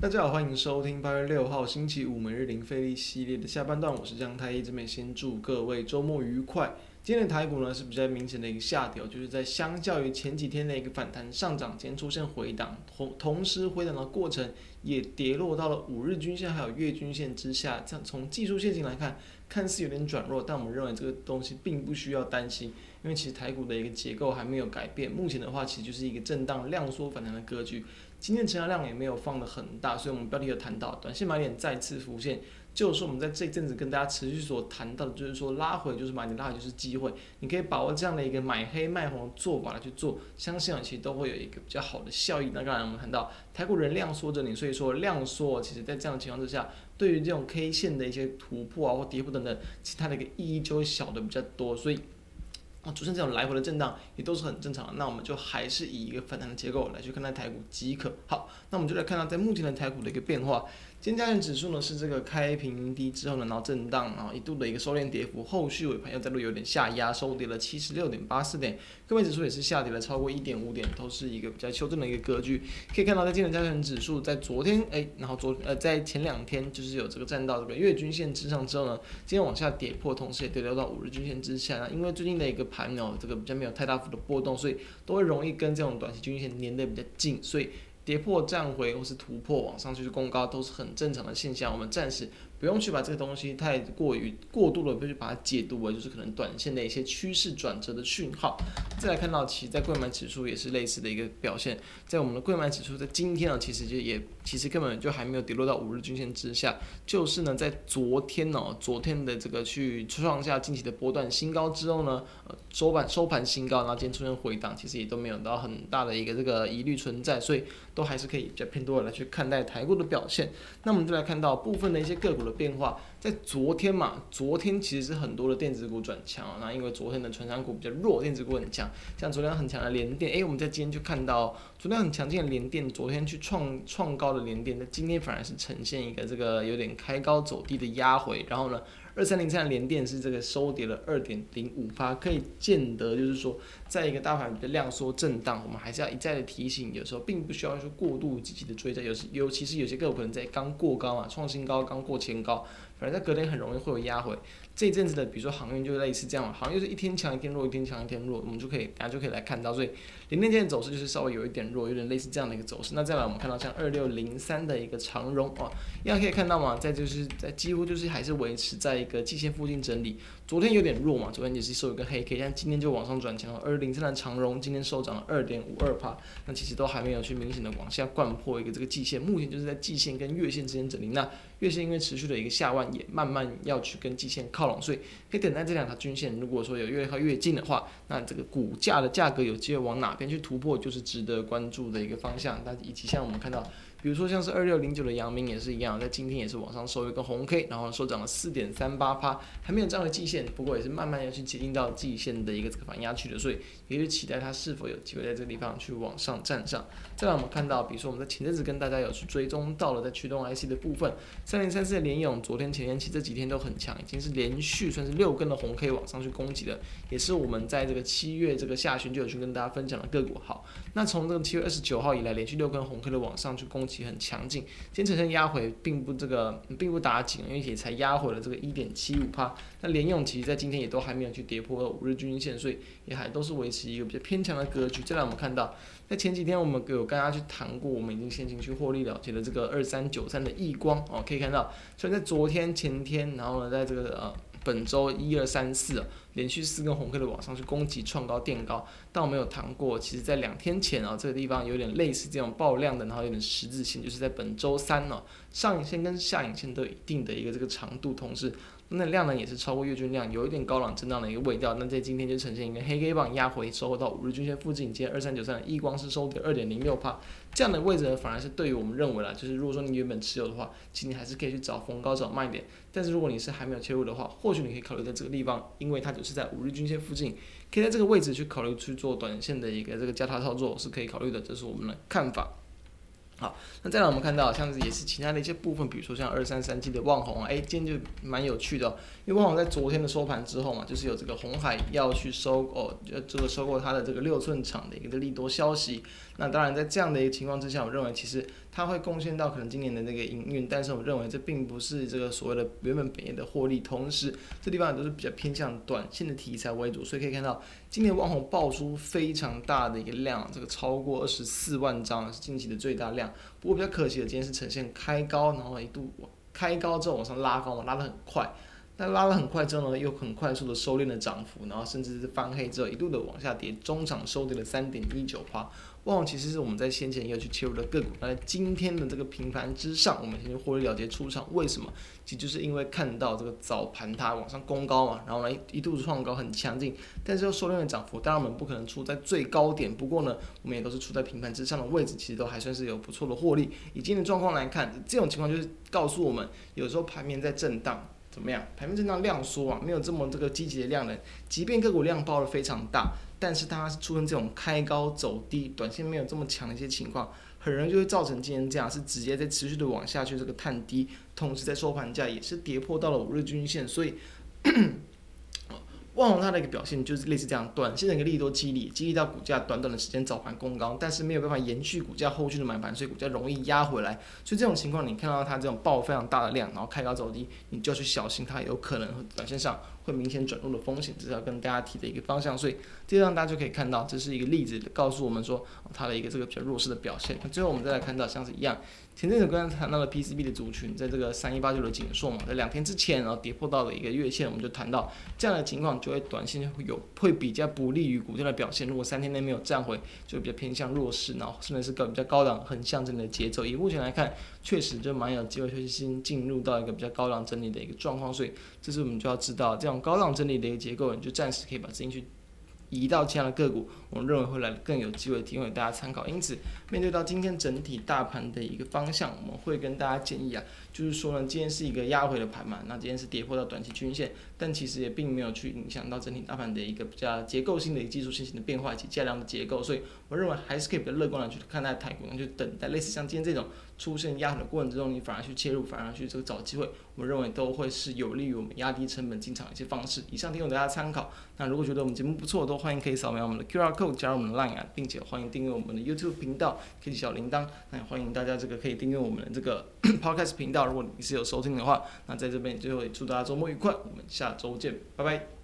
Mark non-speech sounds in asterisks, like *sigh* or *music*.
大家好，欢迎收听八月六号星期五每日零费力系列的下半段，我是江太一，这边先祝各位周末愉快。今天的台股呢是比较明显的一个下调，就是在相较于前几天的一个反弹上涨，今天出现回档，同同时回档的过程也跌落到了五日均线还有月均线之下。这样从技术线型来看，看似有点转弱，但我们认为这个东西并不需要担心，因为其实台股的一个结构还没有改变，目前的话其实就是一个震荡量缩反弹的格局。今天成交量也没有放得很大，所以我们标题有谈到短线买点再次浮现，就是我们在这阵子跟大家持续所谈到的，就是说拉回就是买点，拉回就是机会，你可以把握这样的一个买黑卖红的做法来去做，相信啊其实都会有一个比较好的效益。那刚才我们谈到台股人量缩着你，所以说量缩，其实在这样的情况之下，对于这种 K 线的一些突破啊或跌破等等，其他的一个意义就会小的比较多，所以。出现这种来回的震荡也都是很正常的，那我们就还是以一个反弹的结构来去看待台股即可。好，那我们就来看到在目前的台股的一个变化。今天加权指数呢是这个开平低之后呢，然后震荡，然后一度的一个收敛跌幅，后续尾盘又再度有点下压，收跌了七十六点八四点，柜买指数也是下跌了超过一点五点，都是一个比较修正的一个格局。可以看到，在今天加权指数在昨天哎，然后昨呃在前两天就是有这个站到这个月均线之上之后呢，今天往下跌破，同时也跌落到五日均线之下。因为最近的一个盘呢，这个比较没有太大幅的波动，所以都会容易跟这种短期均线粘得比较近，所以。跌破站回或是突破往上去的攻高都是很正常的现象，我们暂时不用去把这个东西太过于过度的不去把它解读为就是可能短线的一些趋势转折的讯号。再来看到，其实在柜买指数也是类似的一个表现，在我们的柜买指数在今天呢，其实就也其实根本就还没有跌落到五日均线之下，就是呢在昨天呢，昨天的这个去创下近期的波段新高之后呢，呃收盘收盘新高，然后今天出现回档，其实也都没有到很大的一个这个疑虑存在，所以。都还是可以比较偏多的来去看待台股的表现。那我们就来看到部分的一些个股的变化。在昨天嘛，昨天其实是很多的电子股转强，那因为昨天的传产股比较弱，电子股很强。像昨天很强的联电，诶，我们在今天就看到昨天很强劲的联电，昨天去创创高的联电，那今天反而是呈现一个这个有点开高走低的压回。然后呢，二三零三的联电是这个收跌了二点零五%，可以见得就是说，在一个大盘的量缩震荡，我们还是要一再的提醒，有时候并不需要说过度积极的追加，有时尤其是有些个股可能在刚过高嘛，创新高刚过前高。反正在隔天很容易会有压回，这一阵子的，比如说航运就类似这样嘛，航运就是一天强一天弱，一天强一天弱，我们就可以大家就可以来看到，所以联电今天的走势就是稍微有一点弱，有点类似这样的一个走势。那再来我们看到像二六零三的一个长荣哦，一样可以看到嘛，在就是在几乎就是还是维持在一个季线附近整理，昨天有点弱嘛，昨天也是收一个黑 K，但今天就往上转强了。二零三的长荣今天收涨了二点五二趴，那其实都还没有去明显的往下灌破一个这个季线，目前就是在季线跟月线之间整理。那月线因为持续的一个下弯，也慢慢要去跟季线靠拢，所以可以等待这两条均线。如果说有越靠越近的话，那这个股价的价格有机会往哪根据突破，就是值得关注的一个方向。那以及像我们看到。比如说像是二六零九的阳明也是一样，在今天也是往上收一个红 K，然后收涨了四点三八趴，还没有站回季线，不过也是慢慢要去接近到季线的一个这个反压区的，所以也是期待它是否有机会在这个地方去往上站上。再来我们看到，比如说我们在前阵子跟大家有去追踪到了在驱动 IC 的部分，三零三四的联咏，昨天前天期这几天都很强，已经是连续算是六根的红 K 往上去攻击的，也是我们在这个七月这个下旬就有去跟大家分享的个股。好，那从这个七月二十九号以来，连续六根红 K 的往上去攻。其很强劲，今天呈现压回，并不这个并不打紧，因为也才压回了这个一点七五趴。那联用其实在今天也都还没有去跌破五日均线，所以也还都是维持一个比较偏强的格局。再来我们看到，在前几天我们有跟大家去谈过，我们已经先行去获利了结的这个二三九三的亿光哦，可以看到，虽然在昨天前天，然后呢，在这个呃。本周一二三四连续四根红 K 的往上去攻击创高垫高，但我没有谈过，其实在两天前啊，这个地方有点类似这种爆量的，然后有点十字线，就是在本周三呢，上影线跟下影线都有一定的一个这个长度，同时。那量呢也是超过月均量，有一点高档震荡的一个味道。那在今天就呈现一个黑 K 棒压回，收到五日均线附近。接二三九三的亿光是收跌二点零六帕，这样的位置呢，反而是对于我们认为啦，就是如果说你原本持有的话，其实你还是可以去找逢高找卖点。但是如果你是还没有切入的话，或许你可以考虑在这个地方，因为它就是在五日均线附近，可以在这个位置去考虑去做短线的一个这个加码操作是可以考虑的，这是我们的看法。好，那再来我们看到像是也是其他的一些部分，比如说像二三三七的旺宏啊，哎，今天就蛮有趣的，因为旺宏在昨天的收盘之后嘛，就是有这个红海要去收哦，这个收购它的这个六寸厂的一个利多消息。那当然在这样的一个情况之下，我认为其实它会贡献到可能今年的那个营运，但是我认为这并不是这个所谓的原本本业的获利，同时这地方也都是比较偏向短线的题材为主，所以可以看到今年网红爆出非常大的一个量，这个超过二十四万张是近期的最大量。不过比较可惜的，今天是呈现开高，然后一度开高之后往上拉高嘛，拉得很快，但拉了很快之后呢，又很快速的收敛了涨幅，然后甚至是翻黑之后一度的往下跌，中场收跌了三点一九趴。旺宏其实是我们在先前也有去切入的个股，那今天的这个平盘之上，我们先去获利了结出场。为什么？其实就是因为看到这个早盘它往上攻高嘛，然后呢一一度创高很强劲，但是又收量的涨幅。当然我们不可能出在最高点，不过呢，我们也都是出在平盘之上的位置，其实都还算是有不错的获利。以今天的状况来看，这种情况就是告诉我们，有时候盘面在震荡。怎么样？盘面震荡量缩啊，没有这么这个积极的量能。即便个股量爆的非常大，但是它出现这种开高走低，短线没有这么强的一些情况，很容易就会造成今天这样是直接在持续的往下去这个探低，同时在收盘价也是跌破到了五日均线，所以。万宏它的一个表现就是类似这样，短线的一个利多激励，激励到股价短短的时间早盘攻高，但是没有办法延续股价后续的买盘，所以股价容易压回来。所以这种情况，你看到它这种爆非常大的量，然后开高走低，你就要去小心它有可能短线上会明显转入的风险，这是要跟大家提的一个方向。所以这样大家就可以看到，这是一个例子，告诉我们说它的一个这个比较弱势的表现。那最后我们再来看到像是一样。前阵子刚刚谈到了 PCB 的族群，在这个三一八九的紧缩嘛，在两天之前，然后跌破到了一个月线，我们就谈到这样的情况，就会短线会有会比较不利于股价的表现。如果三天内没有站回，就比较偏向弱势，然后甚至是个比较高档横向整理的节奏。以目前来看，确实就蛮有机会去先进入到一个比较高档整理的一个状况。所以，这是我们就要知道，这样高档整理的一个结构，你就暂时可以把资金去。移到其他的个股，我们认为会来更有机会提供给大家参考。因此，面对到今天整体大盘的一个方向，我们会跟大家建议啊，就是说呢，今天是一个压回的盘嘛，那今天是跌破到短期均线，但其实也并没有去影响到整体大盘的一个比较结构性的一个技术信息的变化以及价量的结构，所以我认为还是可以比较乐观的去看待台股，就等待类似像今天这种。出现压回的过程之中，你反而去切入，反而去这个找机会，我认为都会是有利于我们压低成本进场的一些方式。以上提供大家参考。那如果觉得我们节目不错，都欢迎可以扫描我们的 QR code 加入我们的 Line 啊，并且欢迎订阅我们的 YouTube 频道，开启小铃铛。那也欢迎大家这个可以订阅我们的这个 *coughs* Podcast 频道。如果你是有收听的话，那在这边最后也祝大家周末愉快，我们下周见，拜拜。